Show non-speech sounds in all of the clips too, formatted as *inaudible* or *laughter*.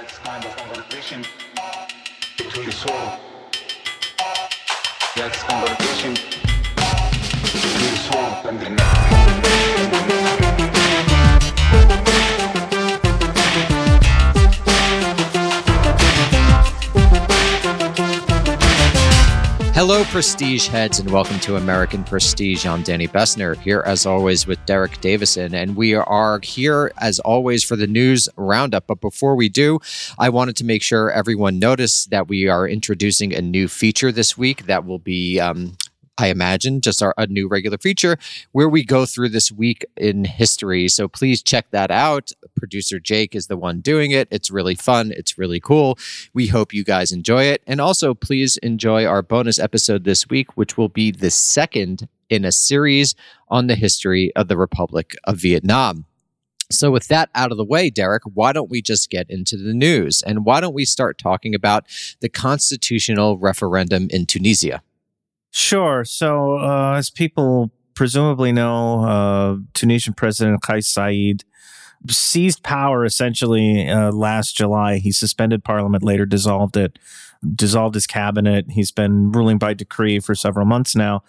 That's kind of conversation between the soul. That's conversation between the soul and the mind. Hello, Prestige heads, and welcome to American Prestige. I'm Danny Bessner, here as always with Derek Davison, and we are here as always for the news roundup. But before we do, I wanted to make sure everyone noticed that we are introducing a new feature this week that will be um, I imagine, just our, a new regular feature where we go through this week in history. So please check that out. Producer Jake is the one doing it. It's really fun. It's really cool. We hope you guys enjoy it. And also, please enjoy our bonus episode this week, which will be the second in a series on the history of the Republic of Vietnam. So, with that out of the way, Derek, why don't we just get into the news? And why don't we start talking about the constitutional referendum in Tunisia? Sure. So, uh, as people presumably know, uh, Tunisian President Kais Saied seized power essentially uh, last July. He suspended parliament, later dissolved it, dissolved his cabinet. He's been ruling by decree for several months now,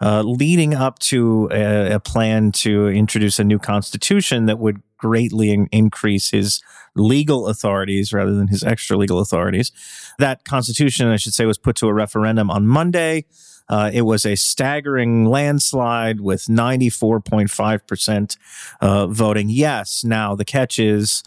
uh, leading up to a, a, plan to introduce a new constitution that would greatly in- increase his legal authorities rather than his extra legal authorities. That constitution, I should say, was put to a referendum on Monday. Uh, it was a staggering landslide with 94.5% uh, voting yes. Now, the catch is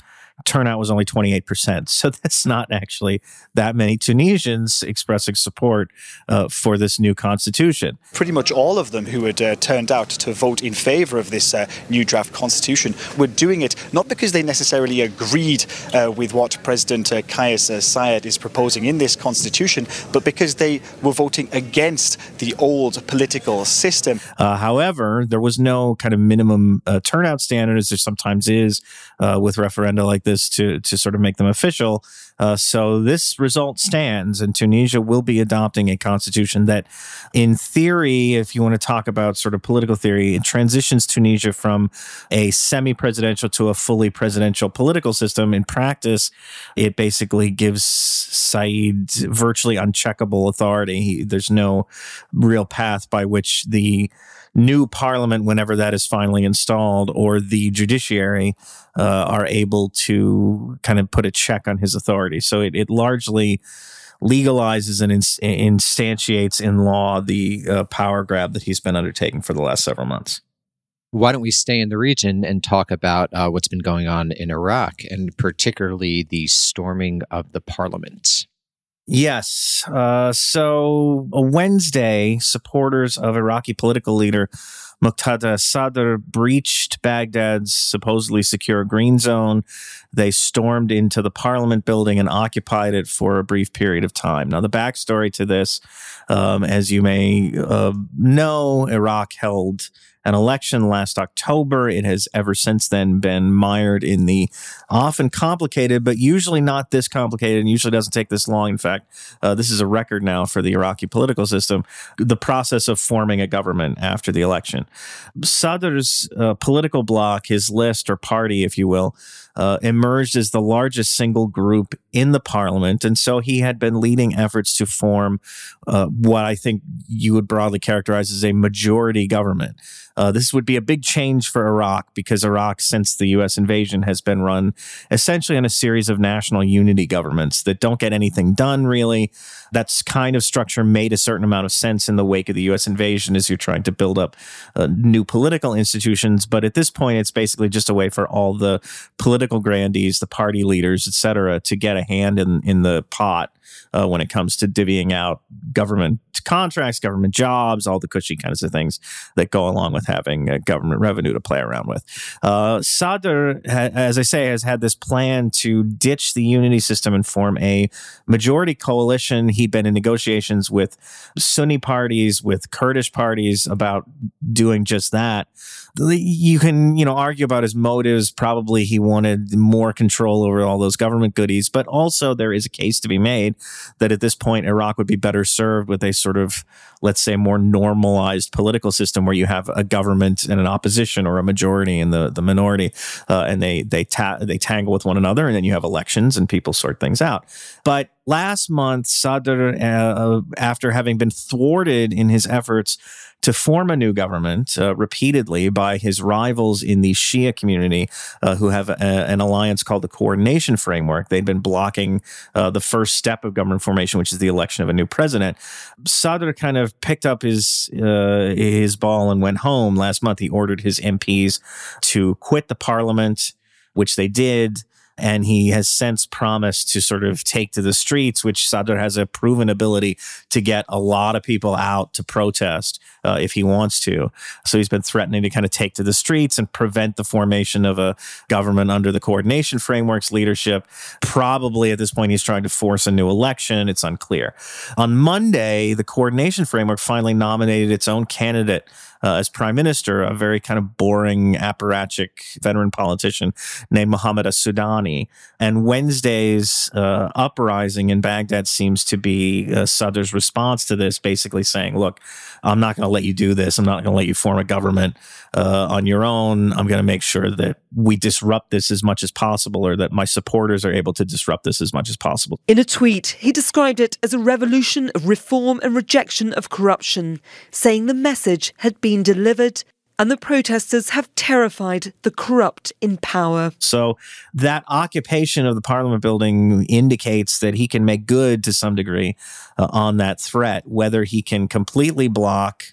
turnout was only 28%. So *laughs* that's not actually that many Tunisians expressing support uh, for this new constitution. Pretty much all of them who had uh, turned out to vote in favor of this uh, new draft constitution were doing it not because they necessarily agreed uh, with what President uh, Kais uh, Saied is proposing in this constitution, but because they were voting against the old political system. however, there was no kind of minimum turnout standard, as there sometimes is with referenda like this to to sort of make them official. Uh, so this result stands, and Tunisia will be adopting a constitution that, in theory, if you want to talk about sort of political theory, it transitions Tunisia from a semi-presidential to a fully presidential political system. In practice, it basically gives Saied virtually uncheckable authority. He, there's no real path by which the new parliament, whenever that is finally installed, or the judiciary uh, are able to kind of put a check on his authority. So it, it largely legalizes and instantiates in law the uh, power grab that he's been undertaking for the last several months. Why don't we stay in the region and talk about uh, what's been going on in Iraq and particularly the storming of the parliament? Yes. Uh, so, Wednesday, supporters of Iraqi political leader Muqtada Sadr breached Baghdad's supposedly secure green zone. They stormed into the parliament building and occupied it for a brief period of time. Now, the backstory to this, um, as you may uh, know, Iraq held an election last October. It has ever since then been mired in the often complicated, but usually not this complicated and usually doesn't take this long. In fact, uh, this is a record now for the Iraqi political system the process of forming a government after the election. Sadr's uh, political bloc, his list or party, if you will, uh, emerged as the largest single group in the parliament. And so he had been leading efforts to form uh, what I think you would broadly characterize as a majority government. Uh, this would be a big change for Iraq because Iraq, since the U.S. invasion, has been run essentially on a series of national unity governments that don't get anything done really. That kind of structure made a certain amount of sense in the wake of the U.S. invasion as you're trying to build up uh, new political institutions. But at this point, it's basically just a way for all the political grandees, the party leaders, et cetera, to get a hand in, in the pot uh, when it comes to divvying out government contracts, government jobs, all the cushy kinds of things that go along with having uh, government revenue to play around with. Uh, Sadr, ha- as I say, has had this plan to ditch the unity system and form a majority coalition. He'd been in negotiations with Sunni parties, with Kurdish parties about doing just that you can you know argue about his motives probably he wanted more control over all those government goodies but also there is a case to be made that at this point Iraq would be better served with a sort of, let's say, more normalized political system where you have a government and an opposition or a majority and the the minority, uh, and they they ta- they tangle with one another, and then you have elections and people sort things out. But last month, Sadr, uh, after having been thwarted in his efforts to form a new government uh, repeatedly by his rivals in the Shia community, uh, who have a, an alliance called the Coordination Framework. They'd been blocking uh, the first step of government formation, which is the election of a new president. Sadr kind of picked up his uh, his ball and went home last month. He ordered his MPs to quit the parliament, which they did and he has since promised to sort of take to the streets, which Sadr has a proven ability to get a lot of people out to protest uh, if he wants to. So he's been threatening to kind of take to the streets and prevent the formation of a government under the coordination framework's leadership. Probably at this point, he's trying to force a new election. It's unclear. On Monday, the coordination framework finally nominated its own candidate uh, as prime minister, a very kind of boring, apparatchik veteran politician named Mohammed Sudani. And Wednesday's uh, uprising in Baghdad seems to be uh, Sadr's response to this, basically saying, look, I'm not going to let you do this. I'm not going to let you form a government uh, on your own. I'm going to make sure that we disrupt this as much as possible, or that my supporters are able to disrupt this as much as possible. In a tweet, he described it as a revolution of reform and rejection of corruption, saying the message had been delivered and the protesters have terrified the corrupt in power. So that occupation of the parliament building indicates that he can make good to some degree uh, on that threat, whether he can completely block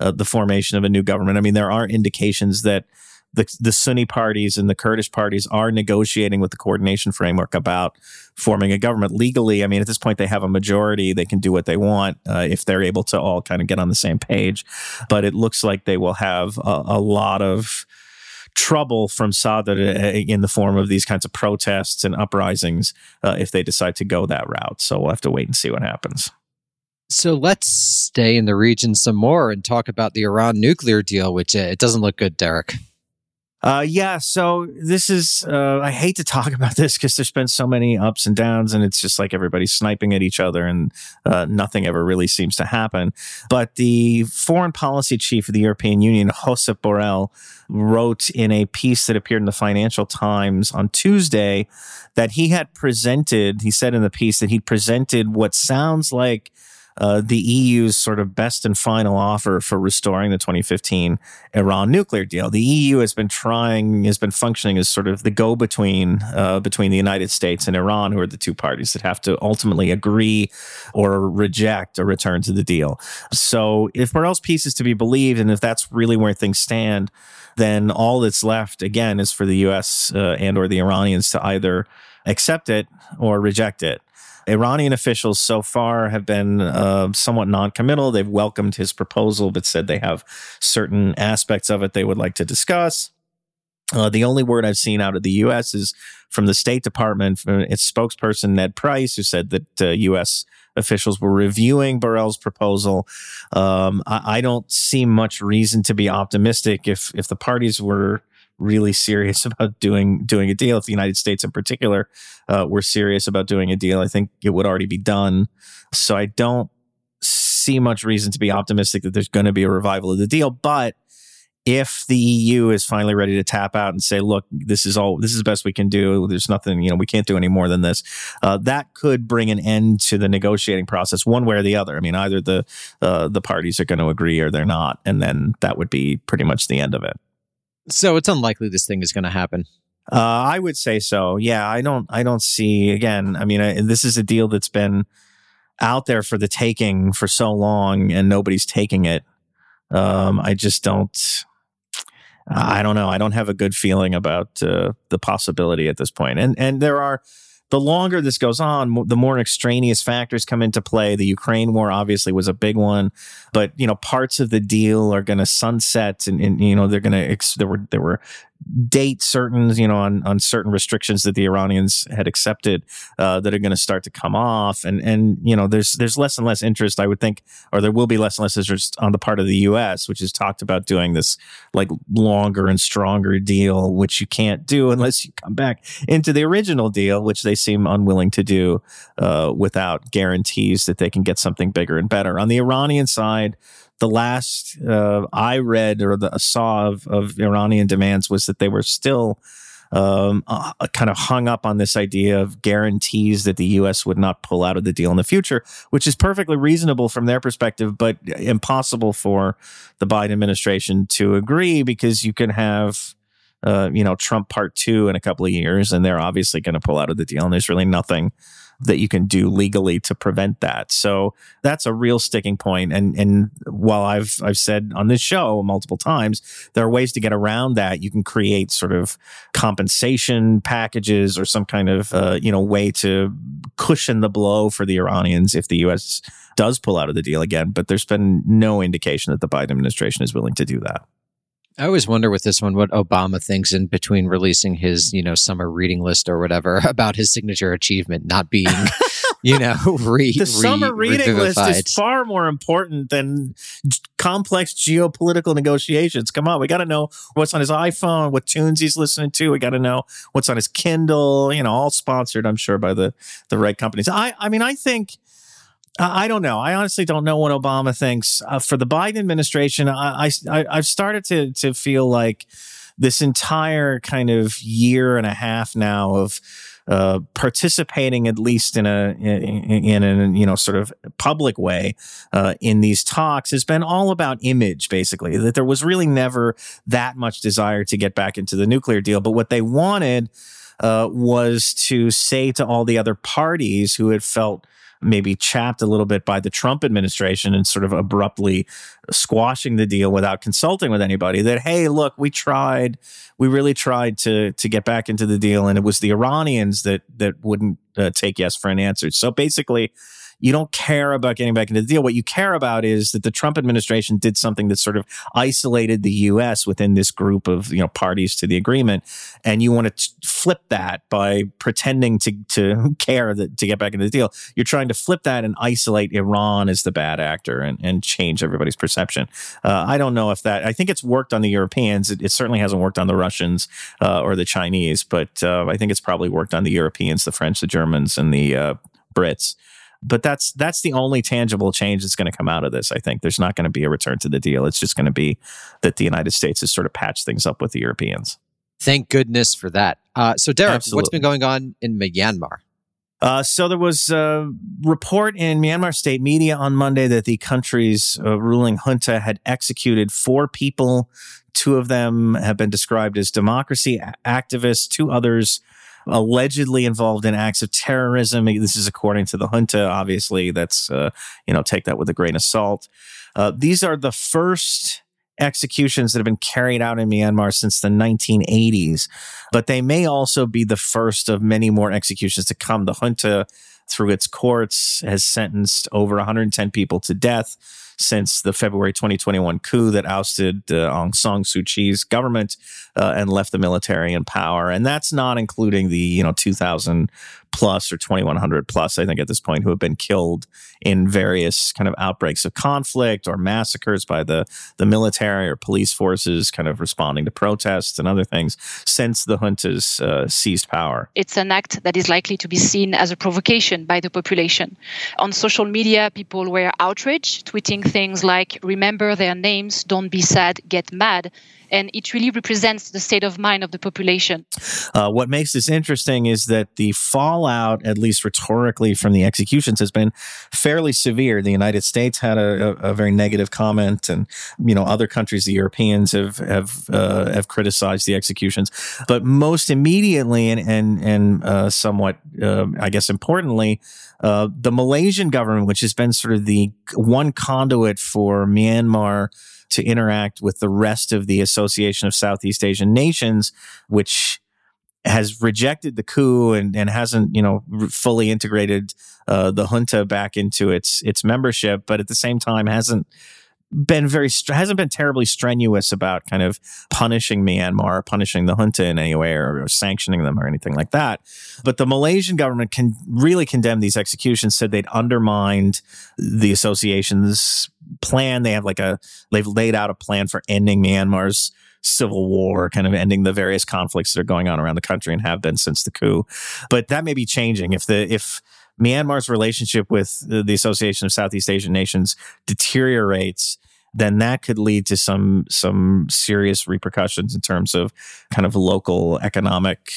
uh, the formation of a new government. I mean, there are indications that the, the Sunni parties and the Kurdish parties are negotiating with the coordination framework about forming a government legally. I mean, at this point, they have a majority; they can do what they want uh, if they're able to all kind of get on the same page. But it looks like they will have a, a lot of trouble from Sadr uh, in the form of these kinds of protests and uprisings uh, if they decide to go that route. So we'll have to wait and see what happens. So let's stay in the region some more and talk about the Iran nuclear deal, which uh, it doesn't look good, Derek. Uh, yeah, so this is, uh, I hate to talk *laughs* about this because there's been so many ups and downs, and it's just like everybody's sniping at each other, and uh, nothing ever really seems to happen. But the foreign policy chief of the European Union, Josep Borrell, wrote in a piece that appeared in the Financial Times on Tuesday that he had presented, he said in the piece that he presented what sounds like uh, the EU's sort of best and final offer for restoring the 2015 Iran nuclear deal. The EU has been trying, has been functioning as sort of the go between uh, between the United States and Iran, who are the two parties that have to ultimately agree or reject a return to the deal. So, if Borrell's piece is to be believed, and if that's really where things stand, then all that's left again is for the U.S. Uh, and or the Iranians to either accept it or reject it. Iranian officials so far have been uh, somewhat non-committal. They've welcomed his proposal, but said they have certain aspects of it they would like to discuss. Uh, the only word I've seen out of the U.S. is from the State Department, its spokesperson Ned Price, who said that uh, U.S. officials were reviewing Borrell's proposal. Um, I, I, don't see much reason to be optimistic if if the parties were really serious *laughs* about doing doing a deal, if the United States in particular uh, were serious about doing a deal, I think it would already be done. So I don't see much reason to be optimistic that there's going to be a revival of the deal. But if the EU is finally ready to tap out and say, "Look, this is all this is the best we can do. There's nothing, you know, we can't do any more than this," uh, that could bring an end to the negotiating process, one way or the other. I mean, either the uh, the parties are going to agree or they're not, and then that would be pretty much the end of it. So it's unlikely this thing is going to happen. Uh, I would say so. Yeah, I don't. I don't see. Again, I mean, I, this is a deal that's been out there for the taking for so long, and nobody's taking it. Um, I just don't. I don't know. I don't have a good feeling about uh, the possibility at this point. And and there are the longer this goes on, the more extraneous factors come into play. The Ukraine war obviously was a big one, but you know parts of the deal are going to sunset, and, and, you know they're going to there were there were date certain, you know, on, on certain restrictions that the Iranians had accepted uh, that are going to start to come off, and and you know, there's there's less and less interest, I would think, or there will be less and less interest on the part of the U.S., which has talked about doing this like longer and stronger deal, which you can't do unless you come back into the original deal, which they seem unwilling to do uh, without guarantees that they can get something bigger and better. On the Iranian side the last uh, I read or the saw of, of Iranian demands was that they were still um, uh, kind of hung up on this idea of guarantees that the U.S. would not pull out of the deal in the future, which is perfectly reasonable from their perspective, but impossible for the Biden administration to agree because you can have. Uh, you know, Trump part two in a couple of years, and they're obviously going to pull out of the deal. And there's really nothing that you can do legally to prevent that. So that's a real sticking point. And and while I've I've said on this show multiple times, there are ways to get around that. You can create sort of compensation packages or some kind of uh, you know way to cushion the blow for the Iranians if the U.S. does pull out of the deal again. But there's been no indication that the Biden administration is willing to do that. I always wonder with this one what Obama thinks in between releasing his, you know, summer reading list or whatever *laughs* about his signature achievement not being, *laughs* you know, *laughs* re, the summer reading revivified. list is far more important than complex geopolitical negotiations. Come on, we got to know what's on his iPhone, what tunes he's listening to. We got to know what's on his Kindle. You know, all sponsored, I'm sure, by the the right companies. I, I mean, I think. I don't know. I honestly don't know what Obama thinks. Uh, for the Biden administration, I, I I've started to to feel like this entire kind of year and a half now of uh, participating at least in a in, in a you know sort of public way uh, in these talks has been all about image basically that there was really never that much desire to get back into the nuclear deal but what they wanted uh, was to say to all the other parties who had felt maybe chapped a little bit by the Trump administration and sort of abruptly squashing the deal without consulting with anybody that hey look we tried we really tried to to get back into the deal and it was the Iranians that that wouldn't uh, take yes for an answer. So basically you don't care about getting back into the deal. What you care about is that the Trump administration did something that sort of isolated the U.S. within this group of you know parties to the agreement, and you want to flip that by pretending to to *laughs* care that to get back into the deal. You're trying to flip that and isolate Iran as the bad actor and, and change everybody's perception. Uh, I don't know if that. I think it's worked on the Europeans. It, it certainly hasn't worked on the Russians uh, or the Chinese, but uh, I think it's probably worked on the Europeans, the French, the Germans, and the uh, Brits but that's that's the only tangible change that's going to come out of this. I think there's not going to be a return to the deal. It's just going to be that the United States has sort of patched things up with the Europeans. Thank goodness for that. Uh, so, Derek, Absolutely. what's been going on in Myanmar? Uh, so there was a report in Myanmar state media on Monday that the country's uh, ruling junta had executed four people. Two of them have been described as democracy activists. Two others allegedly involved in acts of terrorism. This is according to the junta. Obviously, that's uh, you know take that with a grain of salt. Uh, these are the first executions that have been carried out in Myanmar since the 1980s, but they may also be the first of many more executions to come. The junta, through its courts, has sentenced over 110 people to death since the February 2021 coup that ousted uh, Aung San Suu Kyi's government uh, and left the military in power. And that's not including the, you know, 2,000 plus or 2,100 plus, I think at this point, who have been killed in various kind of outbreaks of conflict or massacres by the, the military or police forces kind of responding to protests and other things since the juntas uh, seized power. It's an act that is likely to be seen as a provocation by the population. On social media, people were outraged, tweeting things like, remember their names, don't be sad, get mad. And it really represents the state of mind of the population. Uh, what makes this interesting is that the fallout, at least rhetorically, from the executions has been fairly severe. The United States had a, a, a very negative comment, and you know other countries, the Europeans, have have uh, have criticized the executions. But most immediately and and and uh, somewhat, uh, I guess, importantly, uh, the Malaysian government, which has been sort of the one conduit for Myanmar to interact with the rest of the Association of Southeast Asian Nations, which has rejected the coup and, and hasn't, you know, fully integrated uh, the junta back into its its membership, but at the same time hasn't been very hasn't been terribly strenuous about kind of punishing Myanmar, or punishing the junta in any way, or, or sanctioning them or anything like that. But the Malaysian government can really condemn these executions. Said they'd undermined the association's plan. They have like a they've laid out a plan for ending Myanmar's civil war, kind of ending the various conflicts that are going on around the country and have been since the coup. But that may be changing if the if Myanmar's relationship with the Association of Southeast Asian Nations deteriorates, then that could lead to some some serious repercussions in terms of kind of local economic,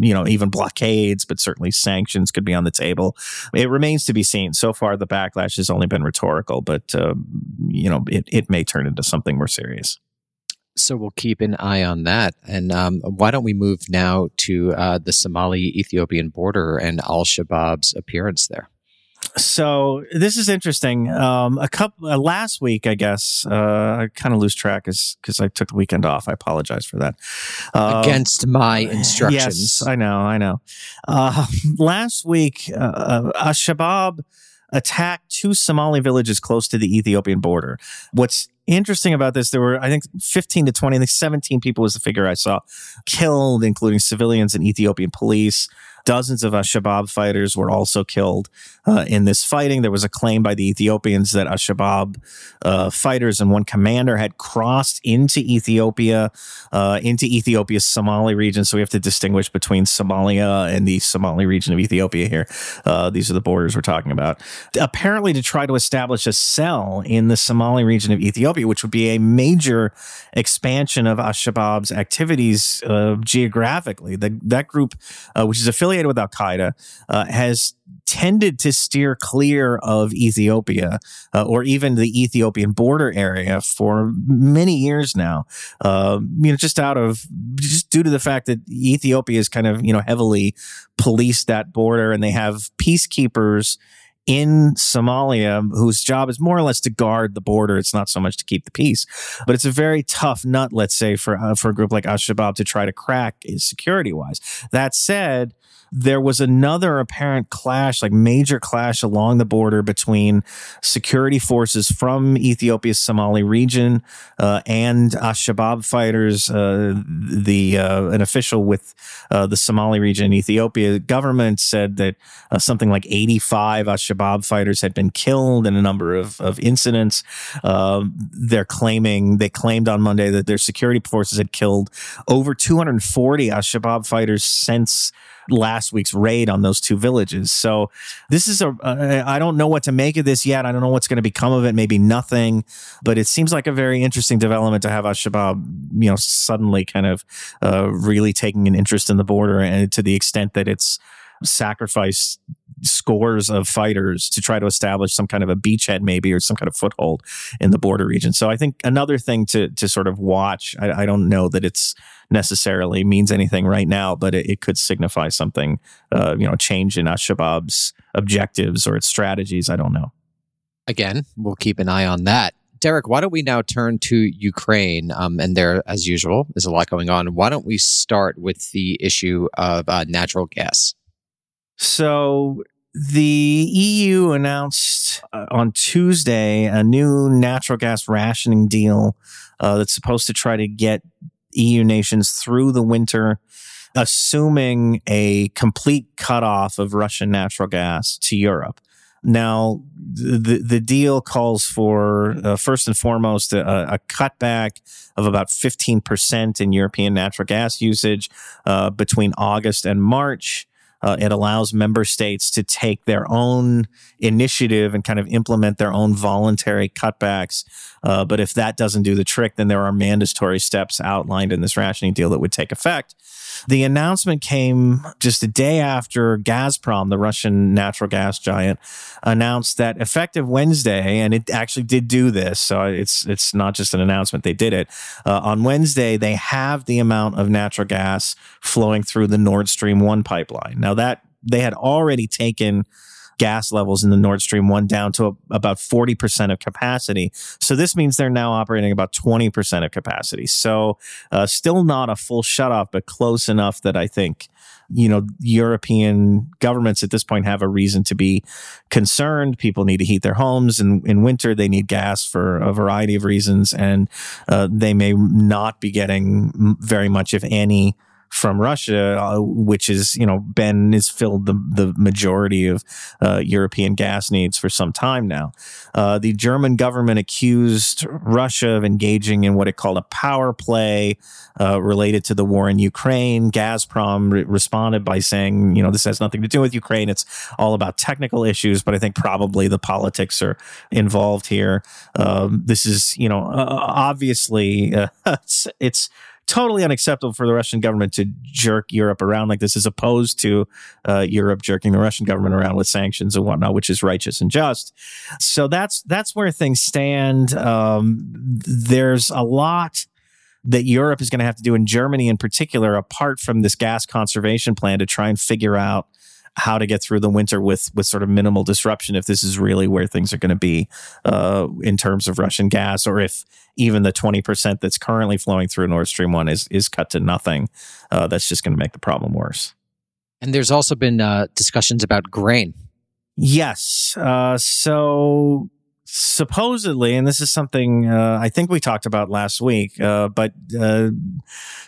you know, even blockades, but certainly sanctions could be on the table. It remains to be seen. So far, the backlash has only been rhetorical, but uh, you know, it it may turn into something more serious. So we'll keep an eye on that. And um, why don't we move now to uh, the Somali Ethiopian border and Al Shabaab's appearance there? So this is interesting. Um, a couple uh, last week, I guess. Uh, I kind of lose track because I took the weekend off. I apologize for that. Uh, Against my *sighs* instructions. Yes, I know. I know. Uh, *laughs* last week, uh, uh Shabab attacked two Somali villages close to the Ethiopian border. What's interesting about this, there were, I think, 15 to 20, I think 17 people was the figure I saw killed, including civilians and Ethiopian police. Dozens of Al-Shabaab fighters were also killed uh, in this fighting. There was a claim by the Ethiopians that Al-Shabaab uh, fighters and one commander had crossed into Ethiopia, uh, into Ethiopia's Somali region. So we have to distinguish between Somalia and the Somali region of Ethiopia here. Uh, these are the borders we're talking about. Apparently, to try to establish a cell in the Somali region of Ethiopia, which would be a major expansion of Al-Shabaab's activities uh, geographically. The, that group, uh, which is affiliated affiliated with Al Qaeda, uh, has tended to steer clear of Ethiopia uh, or even the Ethiopian border area for many years now. Uh, you know, just out of just due to the fact that Ethiopia is kind of you know heavily policed that border, and they have peacekeepers in Somalia whose job is more or less to guard the border. It's not so much to keep the peace, but it's a very tough nut, let's say, for uh, for a group like Al Shabaab to try to crack security wise. That said, there was another apparent clash, like major clash along the border between security forces from Ethiopia's Somali region uh, and Al-Shabaab fighters. Uh, the uh, an official with uh, the Somali region in Ethiopia government said that uh, something like 85 Al-Shabaab fighters had been killed in a number of, of incidents. Um, they're claiming they claimed on Monday that their security forces had killed over 240 Al-Shabaab fighters since last week's raid on those two villages. So this is a uh, I don't know what to make of this yet. I don't know what's going to become of it. Maybe nothing, but it seems like a very interesting development to have Al Shabaab, you know, suddenly kind of uh, really taking an interest in the border and to the extent that it's sacrificed scores of fighters to try to establish some kind of a beachhead maybe or some kind of foothold in the border region so i think another thing to to sort of watch i, I don't know that it's necessarily means anything right now but it, it could signify something uh, you know change in al-shabaab's objectives or its strategies i don't know again we'll keep an eye on that Derek, why don't we now turn to Ukraine? Um, and there, as usual, is a lot going on. Why don't we start with the issue of uh, natural gas? So the EU announced uh, on Tuesday a new natural gas rationing deal uh, that's supposed to try to get EU nations through the winter, assuming a complete cutoff of Russian natural gas to Europe. Now, the the deal calls for uh, first and foremost a, a, cutback of about fifteen percent in European natural gas usage uh, between August and March. Uh, it allows member states to take their own initiative and kind of implement their own voluntary cutbacks. Uh, but if that doesn't do the trick, then there are mandatory steps outlined in this rationing deal that would take effect. The announcement came just a day after Gazprom, the Russian natural gas giant, announced that effective Wednesday, and it actually did do this, so it's it's not just an announcement; they did it uh, on Wednesday. They have the amount of natural gas flowing through the Nord Stream one pipeline. Now that they had already taken gas levels in the Nord Stream 1 down to a, about 40% of capacity. So this means they're now operating about 20% of capacity. So uh, still not a full shutoff, but close enough that I think you know, European governments at this point have a reason to be concerned. People need to heat their homes in, in winter. They need gas for a variety of reasons, and uh, they may not be getting very much, if any, from Russia, uh, which is, you know, Ben has filled the, the majority of uh, European gas needs for some time now. Uh, the German government accused Russia of engaging in what it called a power play uh, related to the war in Ukraine. Gazprom re- responded by saying, you know, this has nothing to do with Ukraine. It's all about technical issues, but I think probably the politics are involved here. Um, this is, you know, obviously *laughs* it's, it's totally unacceptable for the Russian government to jerk Europe around like this, as opposed to uh, Europe jerking the Russian government around with sanctions and whatnot, which is righteous and just. So that's that's where things stand. Um, there's a lot that Europe is going to have to do in Germany, in particular, apart from this gas conservation plan, to try and figure out how to get through the winter with with sort of minimal disruption if this is really where things are going to be uh, in terms of Russian gas, or if even the twenty percent that's currently flowing through Nord Stream one is is cut to nothing. Uh, that's just going to make the problem worse. And there's also been uh, discussions about grain. Yes. Uh, so supposedly, and this is something uh, I think we talked about last week, uh, but uh,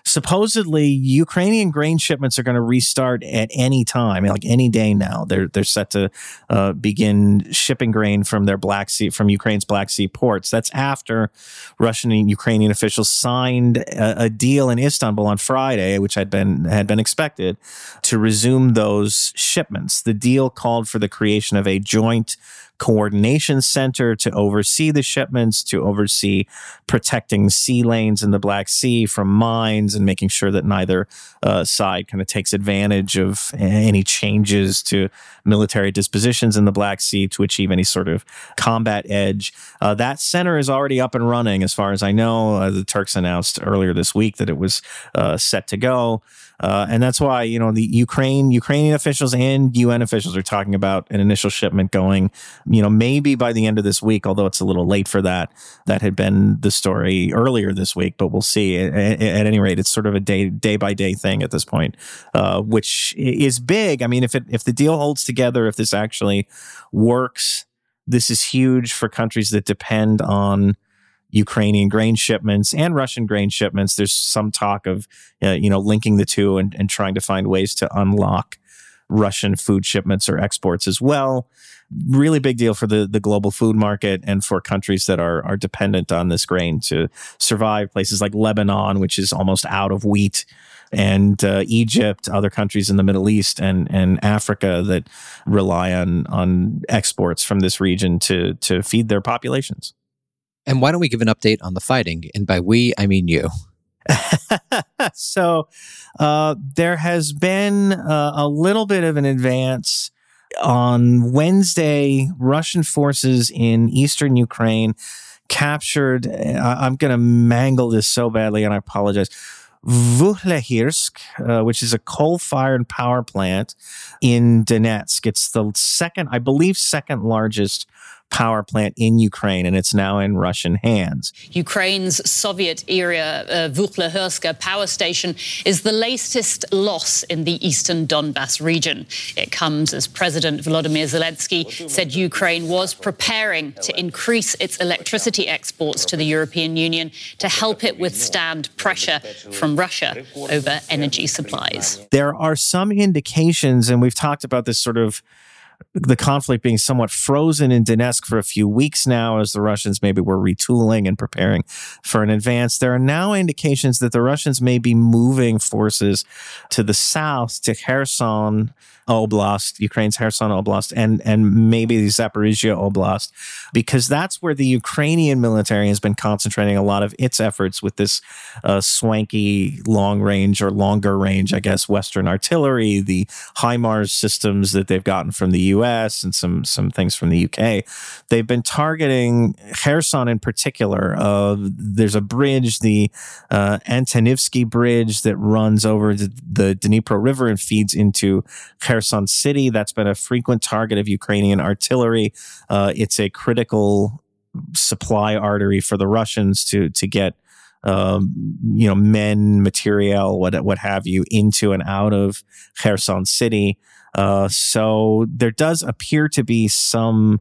supposedly Ukrainian grain shipments are going to restart at any time, like any day now. They're they're set to uh, begin shipping grain from their Black Sea from Ukraine's Black Sea ports. That's after Russian and Ukrainian officials signed a, a deal in Istanbul on Friday, which had been had been expected to resume those shipments. The deal called for the creation of a joint coordination center to oversee the shipments, to oversee protecting sea lanes in the Black Sea from mines and making sure that neither uh, side kind of takes advantage of any changes to military dispositions in the Black Sea to achieve any sort of combat edge. Uh, that center is already up and running, as far as I know. Uh, the Turks announced earlier this week that it was uh, set to go. Uh, and that's why you know the Ukraine Ukrainian officials and UN officials are talking about an initial shipment going, you know, maybe by the end of this week. Although it's a little late for that. That had been the story earlier this week, but we'll see. At, at any rate, it's sort of a day day by day thing at this point, uh, which is big. I mean, if it if the deal holds together, if this actually works, this is huge for countries that depend on Ukrainian grain shipments and Russian grain shipments. There's some talk of, uh, you know, linking the two and, and trying to find ways to unlock Russian food shipments or exports as well. Really big deal for the, the global food market and for countries that are, are dependent on this grain to survive. Places like Lebanon, which is almost out of wheat, and uh, Egypt, other countries in the Middle East and, and Africa that rely on, on exports from this region to, to feed their populations. And why don't we give an update on the fighting? And by we, I mean you. *laughs* so uh, there has been uh, a little bit of an advance. On Wednesday, Russian forces in eastern Ukraine captured, I'm going to mangle this so badly, and I apologize. Vuhlehirsk, uh, which is a coal fired power plant in Donetsk. It's the second, I believe, second largest power plant in Ukraine, and it's now in Russian hands. Ukraine's Soviet era uh, Vuhlehirsk power station is the latest loss in the eastern Donbass region. It comes as President Volodymyr Zelensky said Ukraine was preparing to increase its electricity exports to the European Union to help it withstand pressure from Russia over energy supplies. There are some indications, and we've talked about this sort of the conflict being somewhat frozen in Donetsk for a few weeks now as the Russians maybe were retooling and preparing for an advance. There are now indications that the Russians may be moving forces to the south to Kherson Oblast, Ukraine's Kherson Oblast, and and maybe the Zaporizhia Oblast, because that's where the Ukrainian military has been concentrating a lot of its efforts with this uh, swanky long range or longer range, I guess, Western artillery, the HIMARS systems that they've gotten from the U.S. and some some things from the U.K. They've been targeting Kherson in particular. Uh, there's a bridge, the uh, Antonivsky Bridge, that runs over the, the Dnipro River and feeds into Kherson Kherson City. That's been a frequent target of Ukrainian artillery. Uh, it's a critical supply artery for the Russians to to get um, you know, men, material, what what have you, into and out of Kherson city. Uh, so there does appear to be some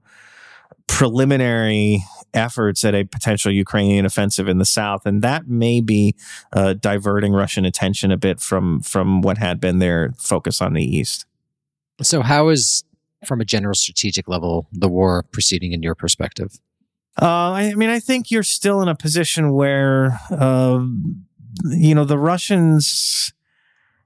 preliminary efforts at a potential Ukrainian offensive in the south, and that may be uh, diverting Russian attention a bit from from what had been their focus on the east. So, how is, from a general strategic level, the war proceeding in your perspective? Uh, I, mean, I think you're still in a position where, uh, you know, the Russians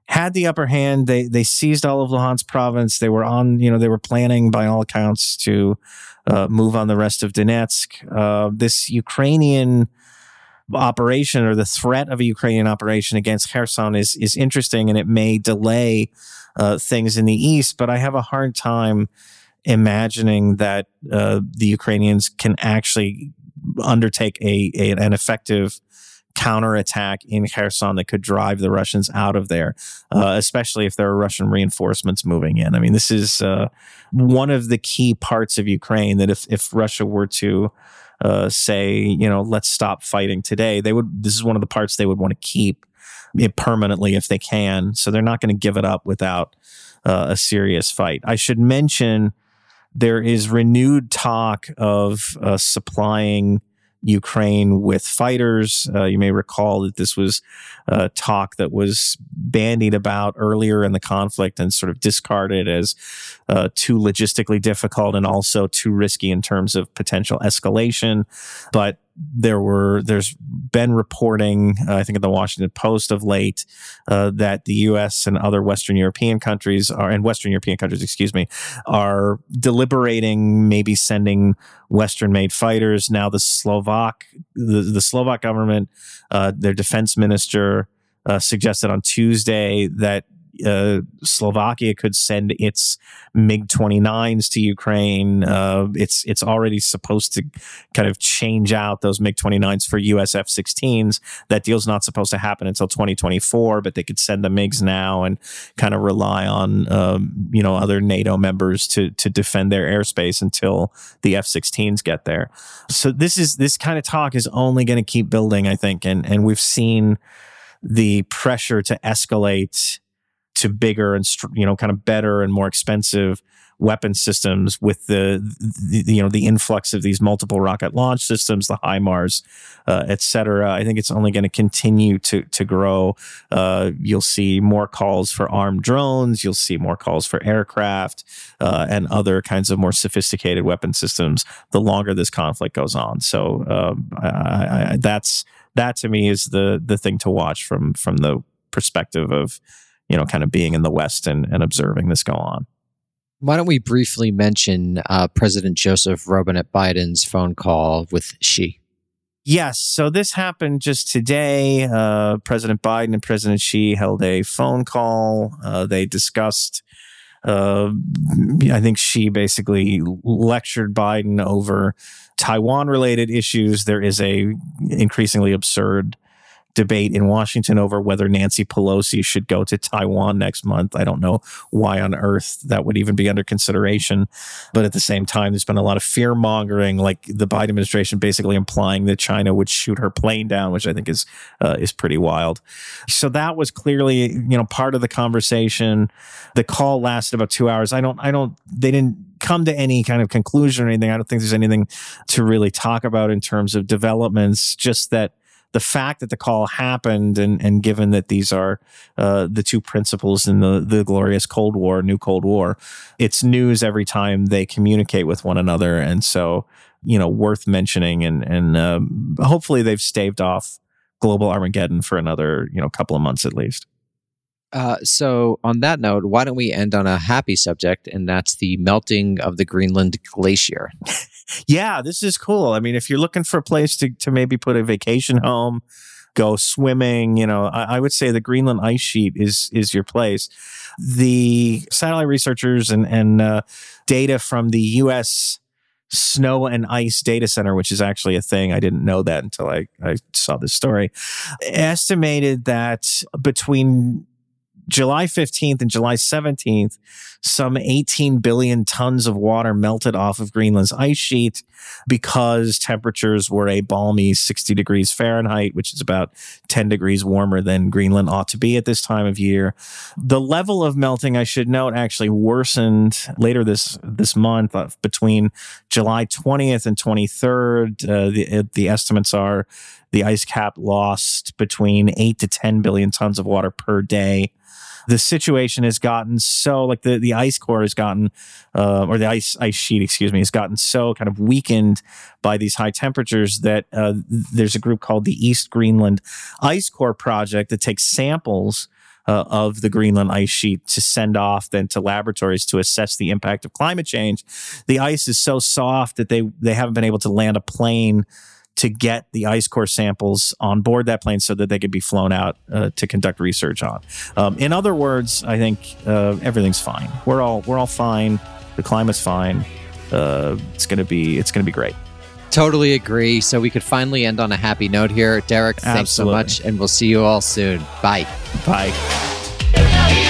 had the upper hand. They they seized all of Luhansk province. They were on, you know, they were planning by all accounts to uh, move on the rest of Donetsk. Uh, this Ukrainian operation or the threat of a Ukrainian operation against Kherson is is interesting, and it may delay uh, things in the east. But I have a hard time imagining that uh, the Ukrainians can actually undertake a, a an effective counterattack in Kherson that could drive the Russians out of there, uh, especially if there are Russian reinforcements moving in. I mean, this is uh, one of the key parts of Ukraine that if, if Russia were to uh, say, you know, let's stop fighting today, they would, this is one of the parts they would want to keep it permanently if they can. So they're not going to give it up without uh, a serious fight. I should mention there is renewed talk of uh, supplying Ukraine with fighters. Uh, you may recall that this was uh, talk that was bandied about earlier in the conflict and sort of discarded as uh, too logistically difficult and also too risky in terms of potential escalation. But there were there's been reporting uh, i think in the washington post of late uh, that the us and other western european countries are and western european countries excuse me are deliberating maybe sending western made fighters. Now the slovak the, the slovak government uh, their defense minister uh, suggested on tuesday that uh, Slovakia could send its MiG 29s to Ukraine. Uh, it's it's already supposed to kind of change out those MiG 29s for US F 16s. That deal's not supposed to happen until 2024, but they could send the MiGs now and kind of rely on um, you know other NATO members to to defend their airspace until the F 16s get there. So this is this kind of talk is only going to keep building, I think, and and we've seen the pressure to escalate to bigger and you know kind of better and more expensive weapon systems with the, the, you know the influx of these multiple rocket launch systems, the HIMARS, uh, et cetera. I think it's only going to continue to to grow. Uh, you'll see more calls for armed drones. You'll see more calls for aircraft uh, and other kinds of more sophisticated weapon systems. The longer this conflict goes on, so um, I, I, that's that to me is the the thing to watch from from the perspective of you know, kind of being in the West and, and observing this go on. Why don't we briefly mention uh, President Joseph Robinette Biden's phone call with Xi? Yes. So this happened just today. Uh, President Biden and President Xi held a phone call. Uh, they discussed, uh, I think Xi basically lectured Biden over Taiwan related issues. There is a increasingly absurd debate in Washington over whether Nancy Pelosi should go to Taiwan next month. I don't know why on earth that would even be under consideration. But at the same time, there's been a lot of fear mongering, like the Biden administration basically implying that China would shoot her plane down, which I think is uh, is pretty wild. So that was clearly, you know, part of the conversation. The call lasted about two hours. I don't, I don't, they didn't come to any kind of conclusion or anything. I don't think there's anything to really talk about in terms of developments. Just that the fact that the call happened and, and given that these are uh, the two principals in the, the glorious Cold War, new Cold War, it's news every time they communicate with one another. And so, you know, worth mentioning and, and um, hopefully they've staved off global Armageddon for another, you know, couple of months at least. Uh, so, on that note, why don't we end on a happy subject, and that's the melting of the Greenland glacier? *laughs* yeah, this is cool. I mean, if you're looking for a place to, to maybe put a vacation home, go swimming, you know, I, I would say the Greenland ice sheet is is your place. The satellite researchers and and uh, data from the U.S. Snow and Ice Data Center, which is actually a thing. I didn't know that until I, I saw this story. Estimated that between July 15th and July 17th, some 18 billion tons of water melted off of Greenland's ice sheet because temperatures were a balmy 60 degrees Fahrenheit, which is about 10 degrees warmer than Greenland ought to be at this time of year. The level of melting, I should note, actually worsened later this this month uh, between July 20th and 23rd. Uh, the, the estimates are the ice cap lost between 8 to 10 billion tons of water per day the situation has gotten so like the, the ice core has gotten uh, or the ice ice sheet excuse me has gotten so kind of weakened by these high temperatures that uh, there's a group called the East Greenland Ice Core Project that takes samples uh, of the Greenland ice sheet to send off then to laboratories to assess the impact of climate change. The ice is so soft that they they haven't been able to land a plane to get the ice core samples on board that plane so that they could be flown out uh, to conduct research on. Um, in other words, I think uh, everything's fine. We're all we're all fine. The climate's fine. Uh, it's gonna be it's gonna be great. Totally agree. So we could finally end on a happy note here. Derek, thanks Absolutely. so much, and we'll see you all soon. Bye. Bye.